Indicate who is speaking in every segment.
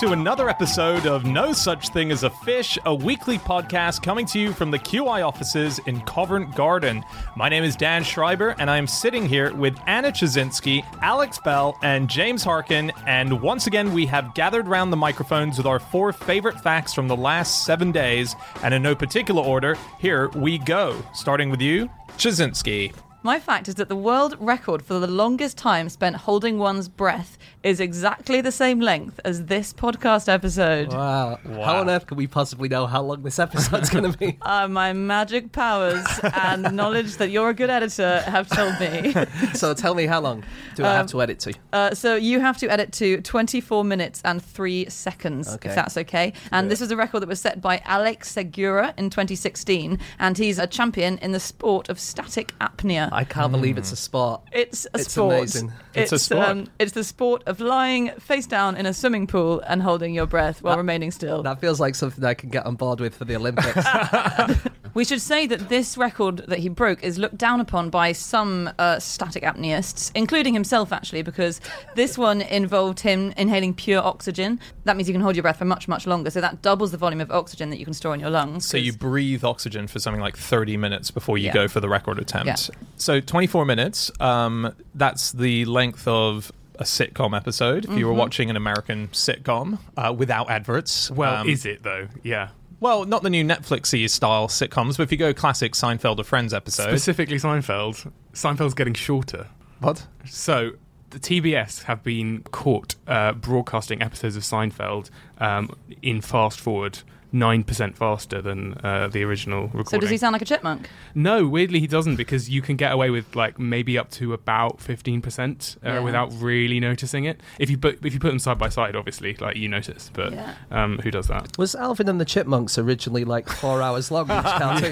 Speaker 1: to another episode of No Such Thing as a Fish, a weekly podcast coming to you from the QI offices in Covent Garden. My name is Dan Schreiber, and I am sitting here with Anna Ptaszynski, Alex Bell, and James Harkin. And once again, we have gathered round the microphones with our four favorite facts from the last seven days. And in no particular order, here we go. Starting with you, Ptaszynski.
Speaker 2: My fact is that the world record for the longest time spent holding one's breath is exactly the same length as this podcast episode.
Speaker 3: Wow.
Speaker 1: Wow.
Speaker 3: How on earth can we possibly know how long this episode's going to be?
Speaker 2: Uh, my magic powers and knowledge that you're a good editor have told me.
Speaker 3: so tell me how long do I have to edit to?
Speaker 2: Uh, so you have to edit to 24 minutes and 3 seconds,
Speaker 3: Okay.
Speaker 2: if that's okay. And this is a record that was set by Alex Segura in 2016, and he's a champion in the sport of static apnea.
Speaker 3: I can't believe it's a sport.
Speaker 2: It's a sport.
Speaker 3: It's
Speaker 2: sport.
Speaker 3: amazing.
Speaker 1: It's a sport.
Speaker 2: Um, it's the sport of lying face down in a swimming pool and holding your breath while remaining still.
Speaker 3: That feels like something I can get on board with for the Olympics.
Speaker 2: We should say that this record that he broke is looked down upon by some uh, static apneists, including himself, actually, because this one involved him inhaling pure oxygen. That means you can hold your breath for much, much longer. So that doubles the volume of oxygen that you can store in your lungs.
Speaker 1: So you breathe oxygen for something like 30 minutes before you
Speaker 2: Yeah.
Speaker 1: go for the record attempt.
Speaker 2: Yeah.
Speaker 1: So 24 minutes, um, that's the length of a sitcom episode. If you
Speaker 2: Mm-hmm.
Speaker 1: were watching an American sitcom uh, without adverts.
Speaker 4: Well,
Speaker 1: Um,
Speaker 4: is it though? Yeah.
Speaker 1: Well, not the new Netflixy style sitcoms, but if you go classic Seinfeld or Friends episode.
Speaker 4: Specifically Seinfeld. Seinfeld's getting shorter.
Speaker 1: what?
Speaker 4: So the TBS have been caught uh, broadcasting episodes of Seinfeld um, in fast forward. Nine percent faster than uh, the original recording.
Speaker 2: so does he sound like a chipmunk?
Speaker 4: No, weirdly he doesn't because you can get away with like maybe up to about fifteen percent uh,
Speaker 2: Yeah.
Speaker 4: without really noticing it. If you put if you put them side by side, obviously, like you notice. But
Speaker 2: Yeah.
Speaker 4: um, who does that?
Speaker 3: Was Alvin and the Chipmunks originally like four hours long each cartoon?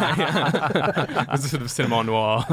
Speaker 4: It's a sort of cinema noir.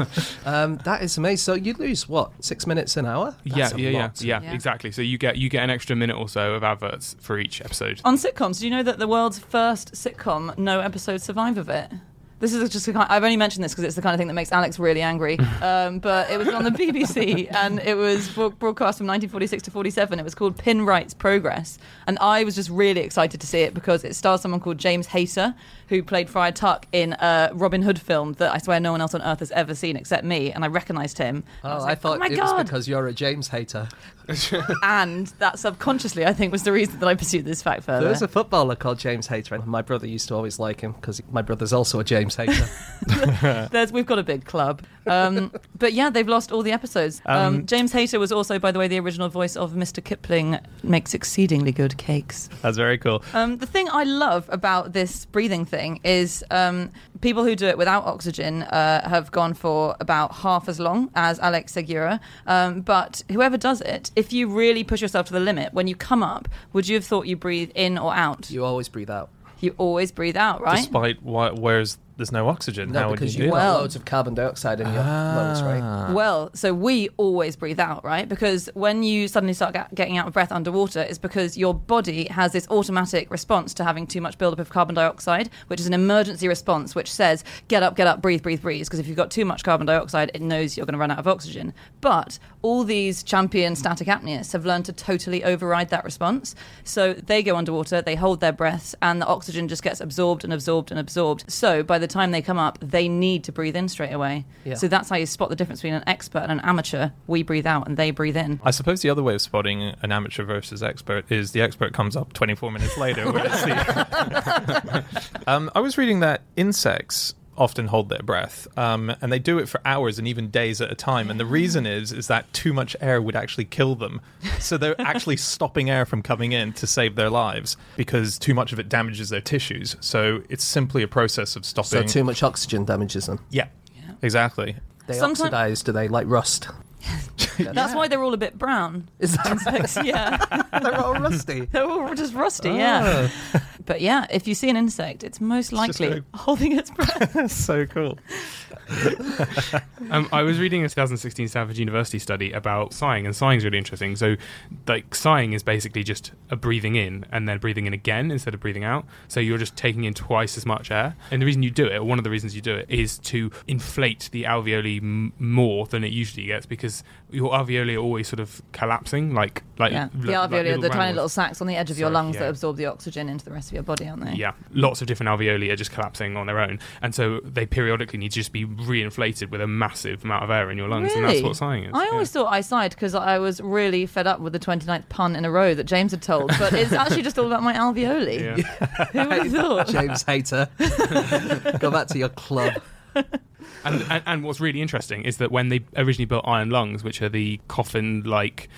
Speaker 3: um, that is amazing. So you lose, what, six minutes an hour?
Speaker 4: yeah,
Speaker 3: That's a
Speaker 4: yeah, yeah, yeah,
Speaker 2: Yeah.
Speaker 4: exactly. So you get you get an extra minute or so of adverts for each episode.
Speaker 2: On sitcoms, do you know that the world's first sitcom, no episode survive of it? This is just a kind I've only mentioned this because it's the kind of thing that makes Alex really angry. Um, but it was on the BBC and it was broadcast from 1946 to 47. It was called Pinwright's Progress. And I was just really excited to see it because it stars someone called James Hayter, who played Friar Tuck in a Robin Hood film that I swear no one else on earth has ever seen except me. And I recognised him.
Speaker 3: Oh,
Speaker 2: I, was
Speaker 3: I thought
Speaker 2: oh my
Speaker 3: it
Speaker 2: God.
Speaker 3: was because you're a James hater.
Speaker 2: and that subconsciously, I think, was the reason that I pursued this fact further.
Speaker 3: There's a footballer called James Hayter, and my brother used to always like him because my brother's also a James Hater.
Speaker 2: There's, we've got a big club. Um, but yeah, they've lost all the episodes. Um,
Speaker 1: Um,
Speaker 2: James Hayter was also, by the way, the original voice of Mr. Kipling, makes exceedingly good cakes.
Speaker 1: That's very cool.
Speaker 2: Um, the thing I love about this breathing thing is um, people who do it without oxygen uh, have gone for about half as long as Alex Segura. Um, but whoever does it, if you really push yourself to the limit, when you come up, would you have thought you breathe in or out?
Speaker 3: you always breathe out.
Speaker 2: You always breathe out, right?
Speaker 1: Despite why, where's there's no oxygen.
Speaker 3: No,
Speaker 1: How would you
Speaker 3: you've
Speaker 1: do
Speaker 3: got
Speaker 1: that?
Speaker 3: Loads of carbon dioxide in your lungs, right?
Speaker 1: Ah.
Speaker 2: Well, so we always breathe out, right? Because when you suddenly start ga- getting out of breath underwater, it's because your body has this automatic response to having too much buildup of carbon dioxide, which is an emergency response which says, get up, get up, breathe, breathe, breathe. Because if you've got too much carbon dioxide, it knows you're going to run out of oxygen. But all these champion static apneists have learned to totally override that response. So they go underwater, they hold their breaths, and the oxygen just gets absorbed and absorbed and absorbed. So by the time they come up, they need to breathe in straight away.
Speaker 3: Yeah.
Speaker 2: So that's how you spot the difference between an expert and an amateur. We breathe out and they breathe in.
Speaker 1: I suppose the other way of spotting an amateur versus expert is the expert comes up 24 minutes later. whereas the- um, I was reading that insects often hold their breath, um, and they do it for hours and even days at a time. And the reason is is that too much air would actually kill them, so they're actually stopping air from coming in to save their lives because too much of it damages their tissues. So it's simply a process of stopping.
Speaker 3: So too much oxygen damages them.
Speaker 1: yeah, exactly.
Speaker 3: They
Speaker 2: Sometime-
Speaker 3: oxidize, do they? Like rust.
Speaker 2: That's why they're all a bit brown.
Speaker 3: Is that
Speaker 2: Insects, yeah.
Speaker 3: they're all rusty?
Speaker 2: They're all just rusty, yeah. But yeah, if you see an insect, it's most
Speaker 1: just
Speaker 2: likely holding its breath.
Speaker 1: so cool.
Speaker 4: Um, I was reading a 2016 Stanford University study about sighing, and sighing is really interesting. So, like, sighing is basically just a breathing in and then breathing in again instead of breathing out. So you're just taking in twice as much air. And the reason you do it, or one of the reasons you do it, is to inflate the alveoli m- more than it usually gets because your alveoli are always sort of collapsing, like like
Speaker 2: yeah,
Speaker 4: li-
Speaker 2: the
Speaker 4: like
Speaker 2: alveoli are the tiny little sacs on the edge of your
Speaker 4: Sorry,
Speaker 2: lungs
Speaker 4: yeah.
Speaker 2: that absorb the oxygen into the rest of your body, aren't they?
Speaker 4: Yeah, lots of different alveoli are just collapsing on their own, and so they periodically need to just be reinflated with a massive amount of air in your lungs, and that's
Speaker 2: Really?
Speaker 4: what sighing is.
Speaker 2: I
Speaker 4: yeah.
Speaker 2: always thought I sighed because I was really fed up with the 29th pun in a row that James had told, but it's actually just all about my alveoli.
Speaker 4: Yeah.
Speaker 2: Who would have thought?
Speaker 3: James Hater. Go back to your club.
Speaker 4: and, and and what's really interesting is that when they originally built iron lungs, which are the coffin-like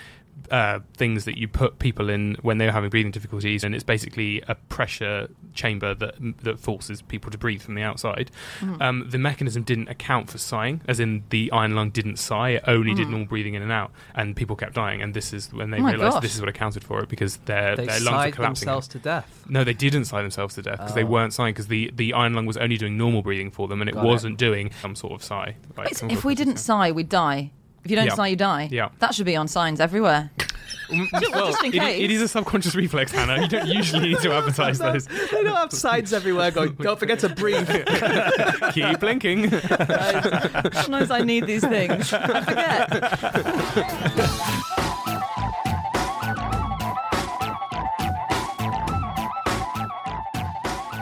Speaker 4: uh, things that you put people in when they're having breathing difficulties, and it's basically a pressure chamber that that forces people to breathe from the outside.
Speaker 2: Mm-hmm.
Speaker 4: Um, the mechanism didn't account for sighing, as in the iron lung didn't sigh; it only did
Speaker 2: Mhm.
Speaker 4: normal breathing in and out, and people kept dying. And this is when they
Speaker 2: Oh
Speaker 4: realised this is what accounted for it because their
Speaker 3: They
Speaker 4: their lungs are collapsing.
Speaker 3: themselves to death.
Speaker 4: No, they didn't sigh themselves to death because they
Speaker 3: Oh.
Speaker 4: weren't sighing because the, the iron lung was only doing normal breathing for them and it
Speaker 3: Got
Speaker 4: wasn't doing some sort of sigh. like
Speaker 2: if we didn't sigh, we'd die. If you don't
Speaker 4: Yeah.
Speaker 2: you die.
Speaker 4: Yeah.
Speaker 2: That should be on signs everywhere.
Speaker 4: Mm,
Speaker 2: Just
Speaker 4: well,
Speaker 2: in
Speaker 4: it, it is a subconscious reflex, Hannah. You don't usually need to advertise those.
Speaker 3: They don't have signs everywhere going, don't forget to breathe.
Speaker 4: Keep blinking.
Speaker 2: God knows I need these things. I forget.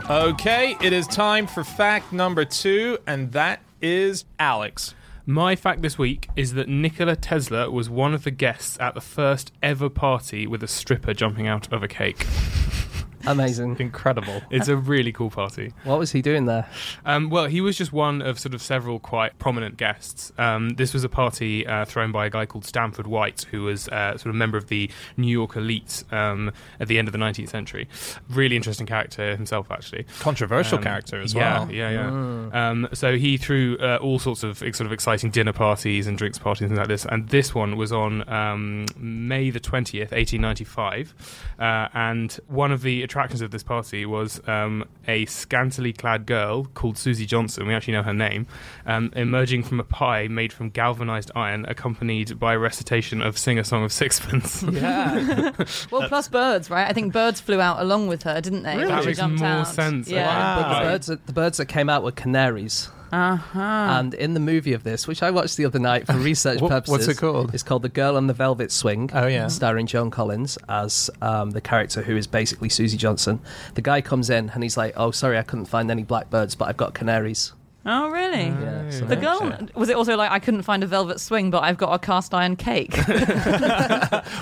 Speaker 1: Okay, it is time for fact number two, and that is Alex.
Speaker 4: My fact this week is that Nikola Tesla was one of the guests at the first ever party with a stripper jumping out of a cake.
Speaker 3: Amazing.
Speaker 1: Incredible.
Speaker 4: It's a really cool party.
Speaker 3: What was he doing there?
Speaker 4: Um, well, he was just one of sort of several quite prominent guests. Um, this was a party uh, thrown by a guy called Stanford White, who was uh, sort of a member of the New York elite um, at the end of the 19th century. Really interesting character himself, actually.
Speaker 1: Controversial
Speaker 4: Um,
Speaker 1: character as
Speaker 4: yeah,
Speaker 1: well.
Speaker 4: Yeah, yeah.
Speaker 3: Mm.
Speaker 4: Um, so he threw uh, all sorts of ex- sort of exciting dinner parties and drinks parties and things like this. And this one was on um, May the twentieth, eighteen ninety five. Uh, and one of the attractions of this party was um, a scantily clad girl called Susie Johnson. We actually know her name. Um, emerging from a pie made from galvanized iron, accompanied by a recitation of "Sing a Song of Sixpence."
Speaker 3: Yeah.
Speaker 2: Well, plus birds, right? I think birds flew out along with her, didn't they?
Speaker 4: Really? That makes more
Speaker 2: out.
Speaker 4: sense.
Speaker 2: Yeah.
Speaker 1: Wow.
Speaker 3: But the birds, that, the birds that came out were canaries.
Speaker 2: Uh-huh.
Speaker 3: And in the movie of this, which I watched the other night for research
Speaker 1: What-
Speaker 3: purposes,
Speaker 1: what's it called?
Speaker 3: It's called The Girl on the Velvet Swing.
Speaker 1: Oh, yeah.
Speaker 3: starring Joan Collins as um, the character who is basically Susie Johnson. The guy comes in and he's like, "Oh, sorry, I couldn't find any blackbirds, but I've got canaries."
Speaker 2: Oh, really?
Speaker 3: Yeah, so-
Speaker 2: The girl was it also like I couldn't find a velvet swing, but I've got a cast iron cake.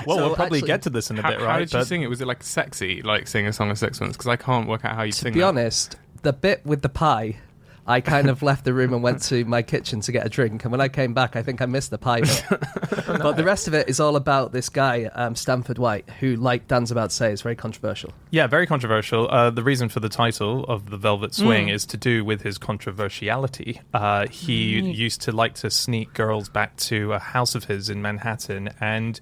Speaker 1: Well,
Speaker 3: So
Speaker 1: we'll probably
Speaker 3: actually-
Speaker 1: get to this in a
Speaker 4: How,
Speaker 1: bit, right?
Speaker 4: how
Speaker 1: right?
Speaker 4: did you
Speaker 1: But-
Speaker 4: sing it? Was it like sexy, like "Sing a Song of Sixpence"? Because I can't work out how you
Speaker 3: To
Speaker 4: sing.
Speaker 3: be
Speaker 4: that.
Speaker 3: honest, the bit with the pie. I kind of left the room and went to my kitchen to get a drink, and when I came back, I think I missed the pie bit. But the rest of it is all about this guy, um, Stanford White, who, like Dan's about to say, is very controversial.
Speaker 1: Yeah, very controversial. Uh, the reason for the title of the Velvet Swing
Speaker 2: Mm.
Speaker 1: is to do with his controversiality. Uh, he
Speaker 2: Right.
Speaker 1: used to like to sneak girls back to a house of his in Manhattan, and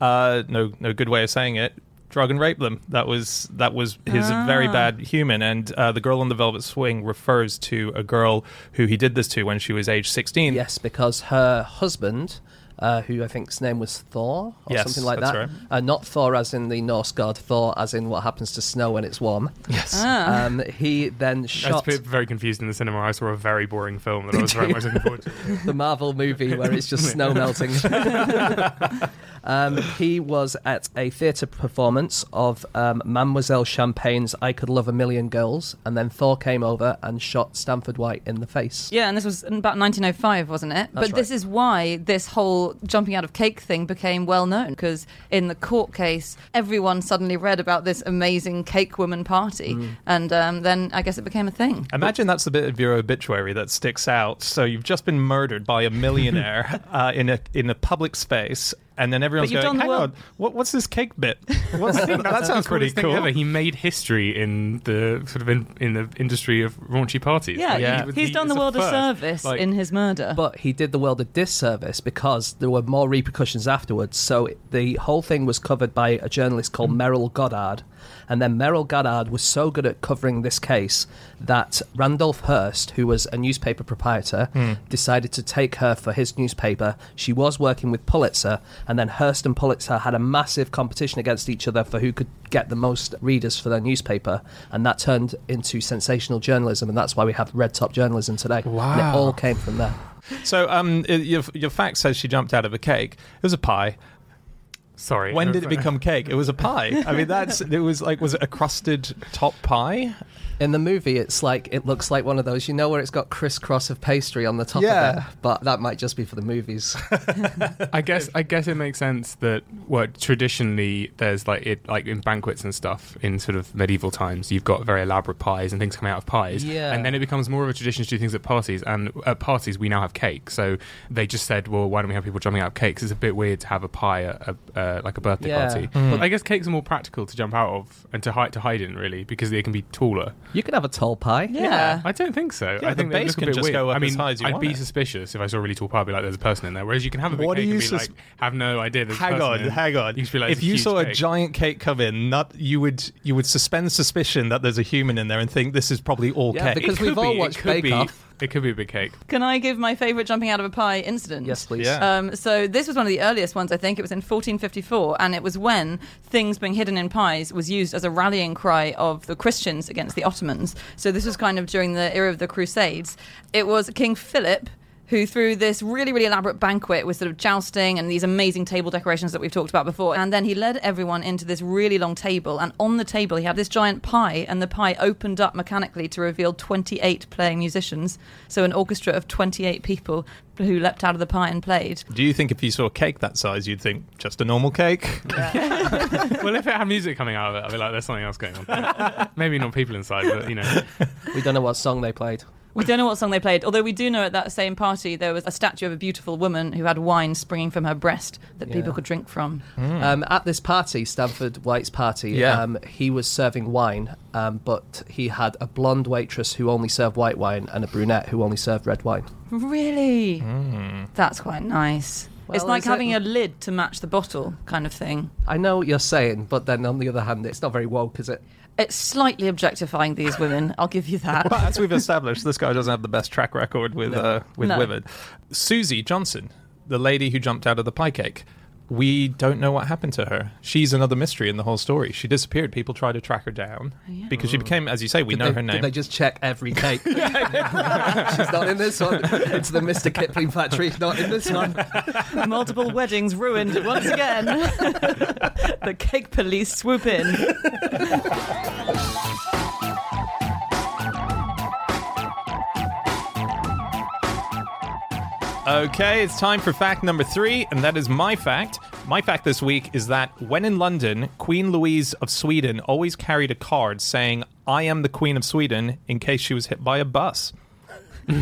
Speaker 1: uh, no, no good way of saying it. Drug and rape them. That was that was his
Speaker 2: Ah.
Speaker 1: very bad human. And uh, the girl on the Velvet Swing refers to a girl who he did this to when she was age sixteen.
Speaker 3: Yes, because her husband, uh, who I think's name was Thor or
Speaker 1: Yes,
Speaker 3: something like
Speaker 1: that's
Speaker 3: that,
Speaker 1: right.
Speaker 3: uh, not Thor as in the Norse god, Thor as in what happens to snow when it's warm.
Speaker 1: Yes.
Speaker 2: Ah.
Speaker 3: Um, he then shot.
Speaker 4: I was
Speaker 3: shot
Speaker 4: a bit very confused in the cinema. I saw a very boring film that I was very much looking forward to.
Speaker 3: the Marvel movie where it's just snow melting. um, he was at a theatre performance of um, Mademoiselle Champagne's "I Could Love a Million Girls," and then Thor came over and shot Stanford White in the face.
Speaker 2: Yeah, and this was in about 1905, wasn't it?
Speaker 3: That's
Speaker 2: but this is why this whole jumping out of cake thing became well known because in the court case, everyone suddenly read about this amazing cake woman party,
Speaker 3: Mm.
Speaker 2: and um, then I guess it became a thing.
Speaker 1: Imagine that's the bit of your obituary that sticks out. So you've just been murdered by a millionaire uh, in a in a public space, and then everyone's
Speaker 2: you've
Speaker 1: going,
Speaker 2: done the
Speaker 1: "Hang
Speaker 2: world-
Speaker 1: on, what, what's this cake bit? What's, that
Speaker 4: That's
Speaker 1: sounds pretty cool."
Speaker 4: ever. He made history in the sort of in, in the industry of raunchy parties.
Speaker 2: Yeah,
Speaker 4: Like,
Speaker 1: Yeah.
Speaker 4: he
Speaker 2: he's
Speaker 4: he
Speaker 2: done the world a
Speaker 4: first.
Speaker 2: service
Speaker 4: Like,
Speaker 2: in his murder.
Speaker 3: But he did the world a disservice because there were more repercussions afterwards. So the whole thing was covered by a journalist called mm. Morrill Goddard. And then Morrill Goddard was so good at covering this case that Randolph Hearst, who was a newspaper proprietor, hmm. decided to take her for his newspaper. She was working with Pulitzer, and then Hearst and Pulitzer had a massive competition against each other for who could get the most readers for their newspaper. And that turned into sensational journalism, and that's why we have red top journalism today. And it all came from there.
Speaker 1: So, um, your your fact says she jumped out of a cake. It was a pie.
Speaker 4: Sorry.
Speaker 1: When did it become cake? It was a pie. I mean, that's it was like was it a crusted top pie?
Speaker 3: In the movie, it's like it looks like one of those, you know, where it's got crisscross of pastry on the top
Speaker 1: Yeah.
Speaker 3: of it. But that might just be for the movies.
Speaker 4: I guess I guess it makes sense that well traditionally there's like it like in banquets and stuff in sort of medieval times you've got very elaborate pies and things coming out of pies
Speaker 3: Yeah.
Speaker 4: and then it becomes more of a tradition to do things at parties and at parties we now have cake so they just said well why don't we have people jumping out of cakes it's a bit weird to have a pie at a, uh, like a birthday
Speaker 3: Yeah.
Speaker 4: party
Speaker 1: Mm.
Speaker 4: but I guess cakes are more practical to jump out of and to hide to hide in really because they can be taller
Speaker 3: you could have a tall pie.
Speaker 2: yeah.
Speaker 4: I don't think so.
Speaker 1: Yeah,
Speaker 4: I think
Speaker 1: the
Speaker 4: they
Speaker 1: base
Speaker 4: look a
Speaker 1: can
Speaker 4: bit
Speaker 1: just
Speaker 4: weird.
Speaker 1: go up
Speaker 4: I mean,
Speaker 1: as high as you
Speaker 4: I'd
Speaker 1: want
Speaker 4: be
Speaker 1: it.
Speaker 4: suspicious if I saw a really tall pie, I'd be like, "There's a person in there." Whereas you can have a big
Speaker 1: What
Speaker 4: cake
Speaker 1: are you
Speaker 4: and be
Speaker 1: sus-
Speaker 4: like, "Have no idea." There's a
Speaker 1: Hang
Speaker 4: person
Speaker 1: on,
Speaker 4: in.
Speaker 1: hang on.
Speaker 4: You should be like,
Speaker 1: if
Speaker 4: "It's a
Speaker 1: you
Speaker 4: huge
Speaker 1: saw a
Speaker 4: cake."
Speaker 1: giant cake come in, not you would you would suspend suspicion that there's a human in there and think this is probably all
Speaker 3: Yeah,
Speaker 1: cake.
Speaker 3: because
Speaker 4: It
Speaker 3: we've all
Speaker 4: be- it
Speaker 3: watched
Speaker 4: could
Speaker 3: Bake
Speaker 4: be-
Speaker 3: Off.
Speaker 4: It could be a big cake.
Speaker 2: Can I give my favourite jumping out of a pie incident?
Speaker 3: Yes, please.
Speaker 1: Yeah.
Speaker 2: Um, so this was one of the earliest ones, I think. It was in 1454, and it was when things being hidden in pies was used as a rallying cry of the Christians against the Ottomans. So this was kind of during the era of the Crusades. It was King Philip who threw this really, really elaborate banquet with sort of jousting and these amazing table decorations that we've talked about before. And then he led everyone into this really long table, and on the table he had this giant pie, and the pie opened up mechanically to reveal 28 playing musicians. So an orchestra of 28 people who leapt out of the pie and played.
Speaker 1: Do you think if you saw a cake that size, you'd think just a normal cake?
Speaker 4: well, if it had music coming out of it, I'd be like, "There's something else going on." Maybe not people inside, but you know.
Speaker 3: We don't know what song they played.
Speaker 2: We don't know what song they played, although we do know at that same party there was a statue of a beautiful woman who had wine springing from her breast that
Speaker 3: Yeah.
Speaker 2: people could drink from.
Speaker 3: Um, at this party, Stanford White's party,
Speaker 1: Yeah.
Speaker 3: um, he was serving wine, um, but he had a blonde waitress who only served white wine and a brunette who only served red wine.
Speaker 2: Really? That's quite nice. it's like
Speaker 3: is it-
Speaker 2: having a lid to match the bottle, kind of thing.
Speaker 3: I know what you're saying, but then on the other hand, it's not very woke, is it?
Speaker 2: It's slightly objectifying these women, I'll give you that.
Speaker 1: But as we've established, this guy doesn't have the best track record with uh, with
Speaker 2: No.
Speaker 1: women. Susie Johnson, the lady who jumped out of the pie cake. We don't know what happened to her. She's another mystery in the whole story. She disappeared. People tried to track her down oh,
Speaker 2: yeah.
Speaker 1: because she became, as you say, we
Speaker 3: Did
Speaker 1: know
Speaker 3: they,
Speaker 1: her name.
Speaker 3: Did they just check every cake? She's not in this one. It's the Mr. Kipling factory. Not in this one.
Speaker 2: Multiple weddings ruined once again. the cake police swoop in.
Speaker 1: Okay, it's time for fact number three, and that is my fact. My fact this week is that when in London, Queen Louise of Sweden always carried a card saying, I am the Queen of Sweden, in case she was hit by a bus.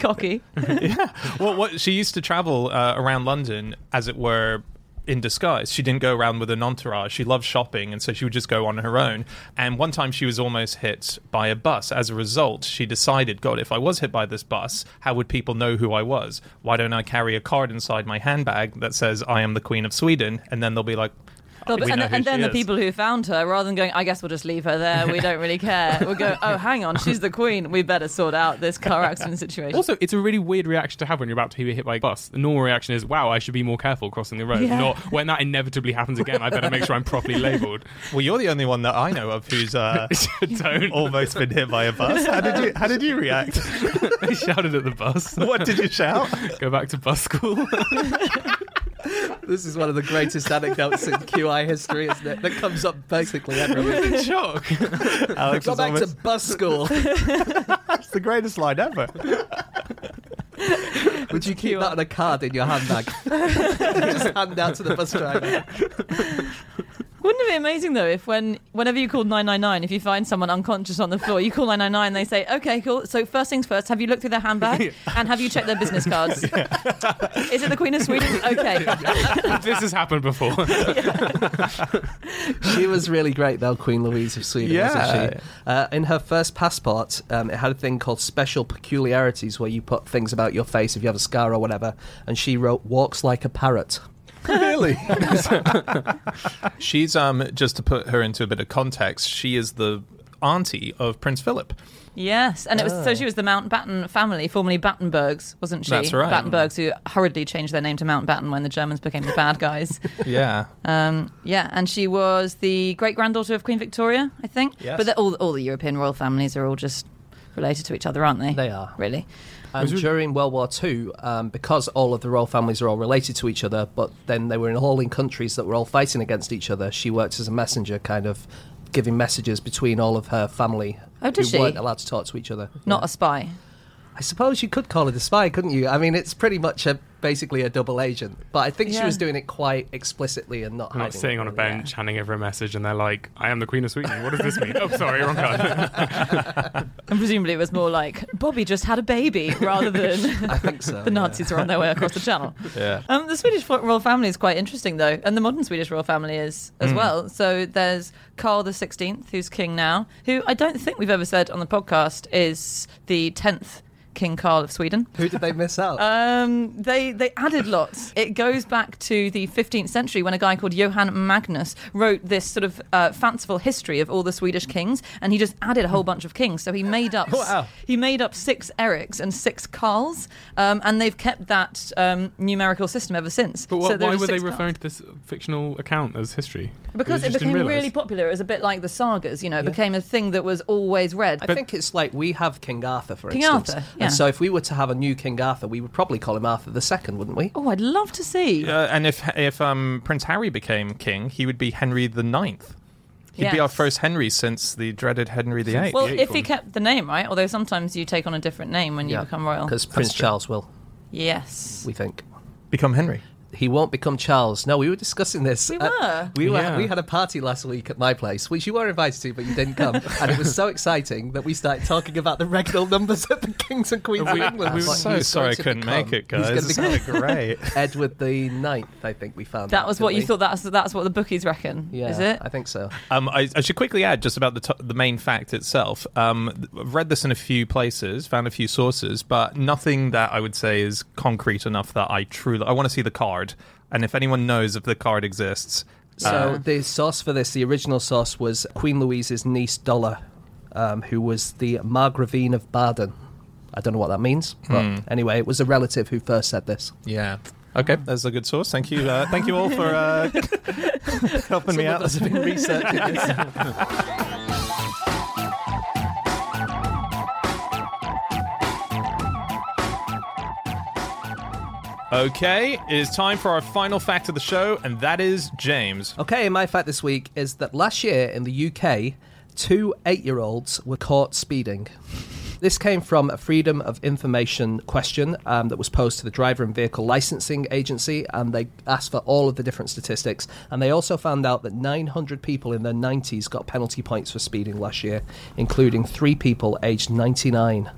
Speaker 2: Cocky.
Speaker 1: Well, what she used to travel uh, around London, as it were, in disguise. She didn't go around with an entourage. She loved shopping, and so she would just go on her own. And one time, she was almost hit by a bus. As a result, she decided, God, if I was hit by this bus, how would people know who I was? Why don't I carry a card inside my handbag that says I am the Queen of Sweden? And then they'll be like.
Speaker 2: Well,
Speaker 1: we
Speaker 2: and, and then
Speaker 1: she
Speaker 2: the
Speaker 1: is.
Speaker 2: people who found her, rather than going, I guess we'll just leave her there, we don't really care, we'll go, oh, hang on, she's the queen, we better sort out this car accident situation.
Speaker 4: Also, it's a really weird reaction to have when you're about to be hit by a bus. The normal reaction is, "Wow, I should be more careful crossing the road."
Speaker 2: Yeah.
Speaker 4: Not when that inevitably happens again. I better make sure I'm properly labelled.
Speaker 1: Well, you're the only one that I know of who's uh,
Speaker 4: Don't.
Speaker 1: almost been hit by a bus. How did you? How did you react?
Speaker 4: I shouted at the bus.
Speaker 1: what did you shout?
Speaker 4: Go back to bus school.
Speaker 3: This is one of the greatest anecdotes in QI history, isn't it? That comes up basically every week.
Speaker 4: in shock.
Speaker 1: Alex
Speaker 3: Go
Speaker 1: was
Speaker 3: back to bus school.
Speaker 1: That's the greatest line ever.
Speaker 3: Would you keep that on a card in your handbag? Just hand out to the bus driver.
Speaker 2: Wouldn't be amazing though if when whenever you call 999, if you find someone unconscious on the floor, you call 999, they say, "Okay, cool. So first things first, have you looked through their handbag and have you checked their business cards? Is it the Queen of Sweden? Okay.
Speaker 4: this has happened before.
Speaker 3: She was really great, though, Queen Louise of Sweden,
Speaker 1: Yeah.
Speaker 3: wasn't she? Uh, in her first passport, um, it had a thing called special peculiarities where you put things about your face if you have a scar or whatever, and she wrote, walks like a parrot.
Speaker 1: Really? She's um just to put her into a bit of context. She is the auntie of Prince Philip.
Speaker 2: Yes, and it was so she was the Mountbatten family, formerly Battenbergs, wasn't she?
Speaker 1: That's right.
Speaker 2: Battenbergs, who hurriedly changed their name to Mountbatten when the Germans became the bad guys.
Speaker 1: Yeah.
Speaker 2: Um, yeah, and she was the great granddaughter of Queen Victoria, I think.
Speaker 1: Yes.
Speaker 2: But the, all all the European royal families are all just related to each other, aren't they?
Speaker 3: They are.
Speaker 2: really.
Speaker 3: And during World War II, um, because all of the royal families are all related to each other, but then they were in all in countries that were all fighting against each other, she worked as a messenger, kind of giving messages between all of her family
Speaker 2: Oh, did
Speaker 3: who
Speaker 2: she?
Speaker 3: weren't allowed to talk to each other.
Speaker 2: Not a spy.
Speaker 3: I suppose you could call it a spy, couldn't you? I mean, it's pretty much a, basically a double agent, but I think she was doing it quite explicitly and not
Speaker 4: not sitting
Speaker 3: it,
Speaker 4: on a
Speaker 3: really.
Speaker 4: bench handing over a message, and they're like, "I am the Queen of Sweden. What does this mean?" oh, sorry, wrong card.
Speaker 2: And presumably it was more like Bobby just had a baby rather than
Speaker 3: I think so.
Speaker 2: the Nazis are on their way across the channel.
Speaker 1: Yeah.
Speaker 2: Um, the Swedish royal family is quite interesting, though, and the modern Swedish royal family is as well. So there's Carl the Sixteenth, who's king now, who I don't think we've ever said on the podcast is the tenth King Carl of Sweden.
Speaker 3: Who did they miss out?
Speaker 2: Um, they they added lots. It goes back to the 15th century when a guy called Johann Magnus wrote this sort of uh, fanciful history of all the Swedish kings, and he just added a whole bunch of kings. So he made up
Speaker 1: Wow.
Speaker 2: he made up six Erics and six Carls, um, and they've kept that um, numerical system ever since.
Speaker 4: But
Speaker 2: So
Speaker 4: what,
Speaker 2: there
Speaker 4: why were they
Speaker 2: six Karls.
Speaker 4: referring to this fictional account as history?
Speaker 2: Because
Speaker 4: They
Speaker 2: it became really popular. It was a bit like the sagas, you know. It became a thing that was always read.
Speaker 3: I think it's like we have King Arthur, for
Speaker 2: King
Speaker 3: instance.
Speaker 2: Arthur, yeah.
Speaker 3: And so if we were to have a new King Arthur, we would probably call him Arthur the Second, wouldn't we?
Speaker 2: oh, I'd love to see.
Speaker 1: Uh, and if if um, Prince Harry became king, he would be Henry the Ninth. He'd be our first Henry since the dreaded Henry the Eighth.
Speaker 2: Well,
Speaker 4: the
Speaker 2: if he kept the name right, although sometimes you take on a different name when you become royal.
Speaker 3: Because Prince. Charles will,
Speaker 2: Yes.
Speaker 3: we think.
Speaker 1: Become Henry.
Speaker 3: He won't become Charles. No, we were discussing this.
Speaker 2: We
Speaker 3: Uh,
Speaker 2: were.
Speaker 3: we were.
Speaker 4: Yeah.
Speaker 3: We had a party last week at my place, which you were invited to, but you didn't come. and it was so exciting that we started talking about the regnal numbers of the kings and queens of England.
Speaker 4: we
Speaker 3: It's
Speaker 4: were
Speaker 3: like
Speaker 1: so sorry I couldn't
Speaker 3: become-
Speaker 1: make it,
Speaker 3: he's
Speaker 1: guys.
Speaker 3: going to be
Speaker 1: great.
Speaker 3: Edward the Ninth, I think we found.
Speaker 2: That
Speaker 3: out,
Speaker 2: was what you
Speaker 3: we?
Speaker 2: thought. That's that's what the bookies reckon.
Speaker 3: Yeah,
Speaker 2: Is it?
Speaker 3: I think so.
Speaker 1: Um, I, I should quickly add just about the to- the main fact itself. Um, I've read this in a few places, found a few sources, but nothing that I would say is concrete enough that I truly. I want to see the card, and if anyone knows if the card exists,
Speaker 3: So
Speaker 1: uh,
Speaker 3: the source for this, the original source, was Queen Louise's niece Dolla, um, who was the Margravine of Baden. I don't know what that means, but
Speaker 1: Hmm.
Speaker 3: anyway, it was a relative who first said this.
Speaker 1: yeah. Okay, that's a good source. Thank you. Uh, thank you all for uh, helping me out.
Speaker 3: been researching
Speaker 1: Okay, it is time for our final fact of the show, and that is James.
Speaker 3: Okay, my fact this week is that last year in the UK, two eight-year-olds were caught speeding. This came from a Freedom of Information question um, that was posed to the Driver and Vehicle Licensing Agency, and they asked for all of the different statistics. And they also found out that 900 people in their 90s got penalty points for speeding last year, including three people aged 99.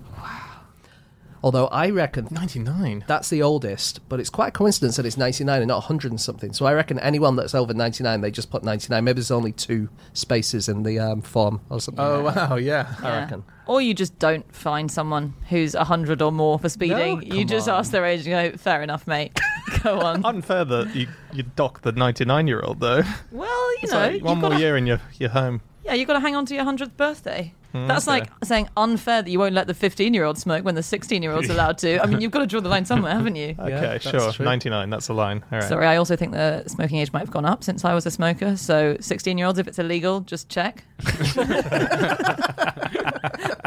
Speaker 3: Although I reckon
Speaker 1: 99.
Speaker 3: that's the oldest, but it's quite a coincidence that it's 99 and not 100 and something. So I reckon anyone that's over 99, they just put 99. Maybe there's only two spaces in the um, form or something.
Speaker 1: Oh,
Speaker 3: like
Speaker 1: wow, yeah.
Speaker 3: I
Speaker 2: Yeah.
Speaker 3: reckon.
Speaker 2: Or you just don't find someone who's 100 or more for speeding.
Speaker 3: No,
Speaker 2: you
Speaker 3: come
Speaker 2: just
Speaker 3: on.
Speaker 2: ask their age and go, fair enough, mate. go on.
Speaker 1: Unfair that you, you dock the 99 year old, though.
Speaker 2: well, you
Speaker 1: It's
Speaker 2: know,
Speaker 1: like
Speaker 2: you've
Speaker 1: one more
Speaker 2: gotta,
Speaker 1: year and you're, you're home.
Speaker 2: yeah, you've got to hang on to your 100th birthday. Hmm, that's
Speaker 1: okay.
Speaker 2: like saying unfair that you won't let the 15 year old smoke when the 16 year old's allowed to. I mean, you've got to draw the line somewhere, haven't you?
Speaker 1: Okay,
Speaker 3: that's
Speaker 1: sure.
Speaker 3: true.
Speaker 1: 99, that's a line. All right.
Speaker 2: Sorry, I also think the smoking age might have gone up since I was a smoker. So, 16 year olds, if it's illegal, just check.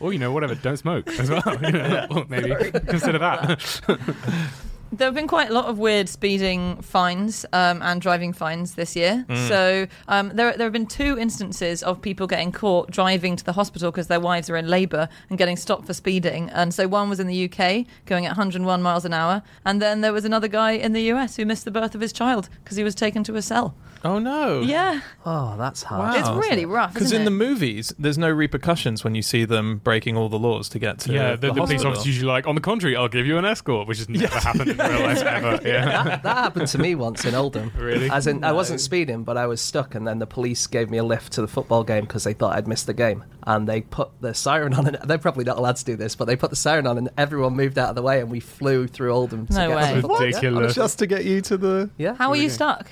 Speaker 4: Or you know, whatever, don't smoke as well. You know, or maybe consider that.
Speaker 2: There have been quite a lot of weird speeding fines um, and driving fines this year. So um, there, there have been two instances of people getting caught driving to the hospital because their wives are in labour and getting stopped for speeding. And so one was in the UK going at 101 miles an hour, and then there was another guy in the US who missed the birth of his child because he was taken to a cell.
Speaker 1: Oh no.
Speaker 2: Yeah,
Speaker 3: Oh, that's hard. Wow.
Speaker 2: it's really rough.
Speaker 1: Because in
Speaker 2: it?
Speaker 1: the movies, there's no repercussions when you see them breaking all the laws to get to
Speaker 4: yeah,
Speaker 1: the,
Speaker 4: the, the police
Speaker 1: hospital.
Speaker 4: officer's usually like, on the contrary, I'll give you an escort, which has never happened in real life ever. Yeah.
Speaker 3: that, that happened to me once in Oldham.
Speaker 4: Really?
Speaker 3: As in, I wasn't speeding, but I was stuck, and then the police gave me a lift to the football game because they thought I'd missed the game, and they put the siren on. And they're probably not allowed to do this, but they put the siren on, and everyone moved out of the way, and we flew through Oldham. To
Speaker 2: No
Speaker 3: get
Speaker 2: way.
Speaker 3: To the football game.
Speaker 4: Ridiculous.
Speaker 1: just to get you to the.
Speaker 3: Yeah.
Speaker 2: How were you stuck?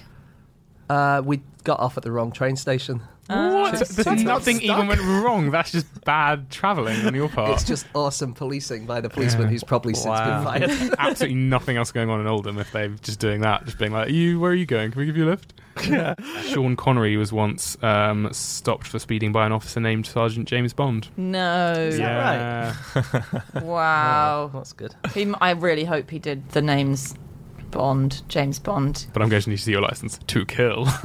Speaker 3: Uh, we got off at the wrong train station.
Speaker 4: What?
Speaker 2: Just-
Speaker 4: There's
Speaker 2: just
Speaker 4: nothing
Speaker 1: stuck.
Speaker 4: even went wrong. That's just bad travelling on your part.
Speaker 3: It's just awesome policing by the policeman
Speaker 4: Yeah.
Speaker 3: who's probably since been fired.
Speaker 4: Absolutely nothing else going on in Oldham if they're just doing that, just being like, "You, where are you going? Can we give you a lift?"
Speaker 1: Yeah.
Speaker 4: Sean Connery was once um, stopped for speeding by an officer named Sergeant James Bond.
Speaker 2: No.
Speaker 3: that
Speaker 4: yeah,
Speaker 2: Wow.
Speaker 3: That's good.
Speaker 2: He, m- I really hope he did the names Bond, James Bond.
Speaker 4: but I'm going to need to see your license to kill,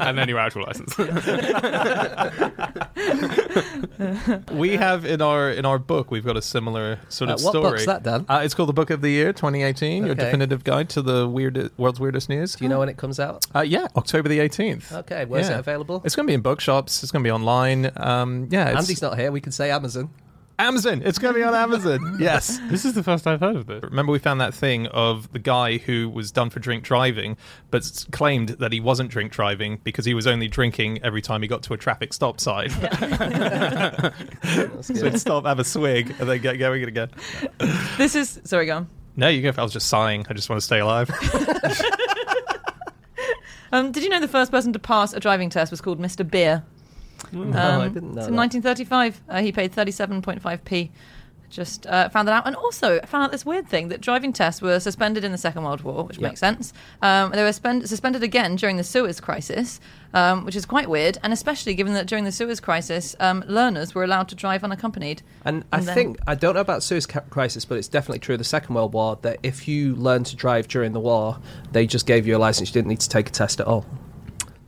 Speaker 4: and then your actual license.
Speaker 1: We have in our in our book, we've got a similar sort
Speaker 3: Uh,
Speaker 1: of
Speaker 3: what
Speaker 1: story.
Speaker 3: book's that, Dan?
Speaker 1: Uh, it's called the Book of the Year 2018, your definitive guide to the weird world's weirdest news.
Speaker 3: Do you know when it comes out?
Speaker 1: Uh, yeah, October the 18th.
Speaker 3: Okay, where's
Speaker 1: Yeah.
Speaker 3: it available?
Speaker 1: It's going to be in bookshops. It's going to be online. Um, yeah, it's
Speaker 3: Andy's not here. We can say Amazon.
Speaker 1: Amazon. It's going to be on Amazon. yes.
Speaker 4: this is the first I've heard of this.
Speaker 1: Remember, we found that thing of the guy who was done for drink driving, but claimed that he wasn't drink driving because he was only drinking every time he got to a traffic stop sign.
Speaker 3: That's
Speaker 1: so
Speaker 3: good.
Speaker 1: he'd stop, have a swig, and then get going again.
Speaker 2: This is sorry, go on.
Speaker 1: No, you go. I was just sighing. I just want to stay alive.
Speaker 2: Um, did you know the first person to pass a driving test was called Mr. Beer?
Speaker 3: No,
Speaker 2: Um,
Speaker 3: I didn't know.
Speaker 2: it's
Speaker 3: that.
Speaker 2: in 1935. Uh, he paid 37.5p. Just uh, found that out, and also found out this weird thing that driving tests were suspended in the Second World War, which
Speaker 3: Yeah.
Speaker 2: makes sense. Um, they were spend- suspended again during the Suez Crisis, um, which is quite weird, and especially given that during the Suez Crisis, um, learners were allowed to drive unaccompanied.
Speaker 3: And I
Speaker 2: And then-
Speaker 3: think I don't know about Suez ca- Crisis, but it's definitely true of the Second World War that if you learned to drive during the war, they just gave you a license. You didn't need to take a test at all.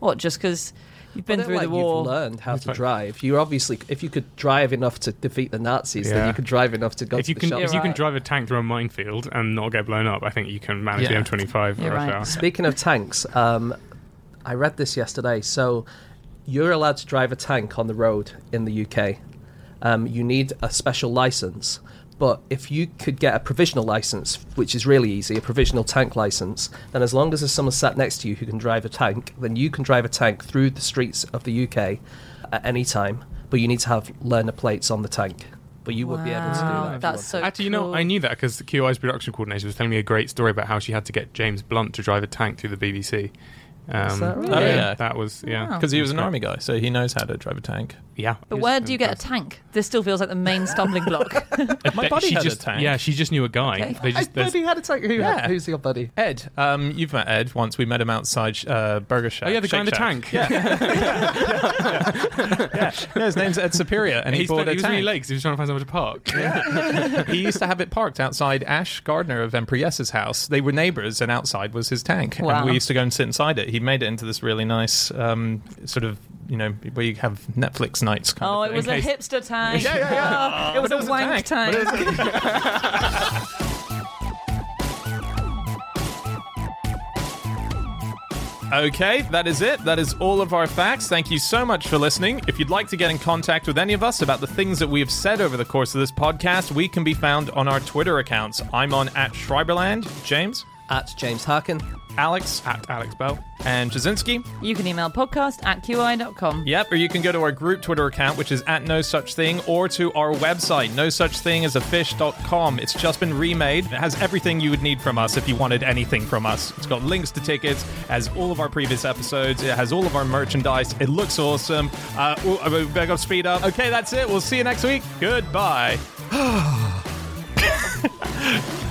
Speaker 2: What? Just because you've been
Speaker 3: Well,
Speaker 2: through
Speaker 3: like
Speaker 2: the war?
Speaker 3: You've learned how to
Speaker 4: like-
Speaker 3: drive. You obviously, if you could drive enough to defeat the Nazis, then you could drive enough to go
Speaker 4: If
Speaker 3: to
Speaker 4: you
Speaker 3: the
Speaker 4: can,
Speaker 3: shop.
Speaker 4: if you can
Speaker 2: right.
Speaker 4: drive a tank through a minefield and not get blown up, I think you can manage
Speaker 1: Yeah.
Speaker 4: the M25
Speaker 2: You're right.
Speaker 3: Speaking of tanks, um, I read this yesterday. So you're allowed to drive a tank on the road in the UK. Um, you need a special license. But if you could get a provisional license, which is really easy, a provisional tank license, then as long as there's someone sat next to you who can drive a tank, then you can drive a tank through the streets of the UK at any time. But you need to have learner plates on the tank. But you would be able to do that. if
Speaker 2: that's
Speaker 3: wanted.
Speaker 2: so
Speaker 4: Actually, you know. I knew that because QI's production coordinator was telling me a great story about how she had to get James Blunt to drive a tank through the BBC. Um,
Speaker 3: that right?
Speaker 1: Oh, yeah.
Speaker 4: that was yeah.
Speaker 2: Wow.
Speaker 1: Because he was an army guy, so he knows how to drive a tank.
Speaker 4: Yeah,
Speaker 2: But where do you get a tank? This still feels like the main stumbling block.
Speaker 1: My buddy
Speaker 4: she
Speaker 1: had
Speaker 4: just,
Speaker 1: a tank.
Speaker 4: Yeah, she just knew a guy.
Speaker 2: Okay.
Speaker 4: They just,
Speaker 3: I
Speaker 4: there's-
Speaker 3: buddy had a tank. Who,
Speaker 1: Yeah.
Speaker 3: Who's your buddy?
Speaker 1: Ed, um, you've met Ed once. We met him outside uh, Burger Shack.
Speaker 4: oh yeah, the guy in the
Speaker 1: Shake Shack.
Speaker 4: tank.
Speaker 1: Yeah, his name's Ed Superior, and he,
Speaker 4: he,
Speaker 1: bought
Speaker 4: spent,
Speaker 1: a
Speaker 4: he was
Speaker 1: tank.
Speaker 4: really late 'cause he was trying to find somewhere to park.
Speaker 1: he used to have it parked outside Ash Gardner of Empries's house. They were neighbours, and outside was his tank.
Speaker 2: Wow.
Speaker 1: And we used to go and sit inside it. He made it into this really nice um, sort of, you know, where you have Netflix nights. Kind
Speaker 2: oh,
Speaker 1: of
Speaker 2: it was a hipster tank.
Speaker 1: Yeah, yeah, yeah.
Speaker 2: Oh, it was
Speaker 1: But
Speaker 2: a wank tank.
Speaker 1: Okay, that is it. That is all of our facts. Thank you so much for listening. If you'd like to get in contact with any of us about the things that we have said over the course of this podcast, we can be found on our Twitter accounts. I'm on at Schreiberland, James,
Speaker 3: At James Harkin.
Speaker 1: Alex,
Speaker 4: At Alex Bell.
Speaker 1: and Ptaszynski.
Speaker 2: You can email podcast at qi.com.
Speaker 1: Yep, or you can go to our group Twitter account, which is at no such thing, or to our website, no such thing as a fish.com. It's just been remade. It has everything you would need from us if you wanted anything from us. It's got links to tickets, as all of our previous episodes, it has all of our merchandise. It looks awesome. Uh, oh, I better go speed up. Okay, that's it. We'll see you next week. Goodbye.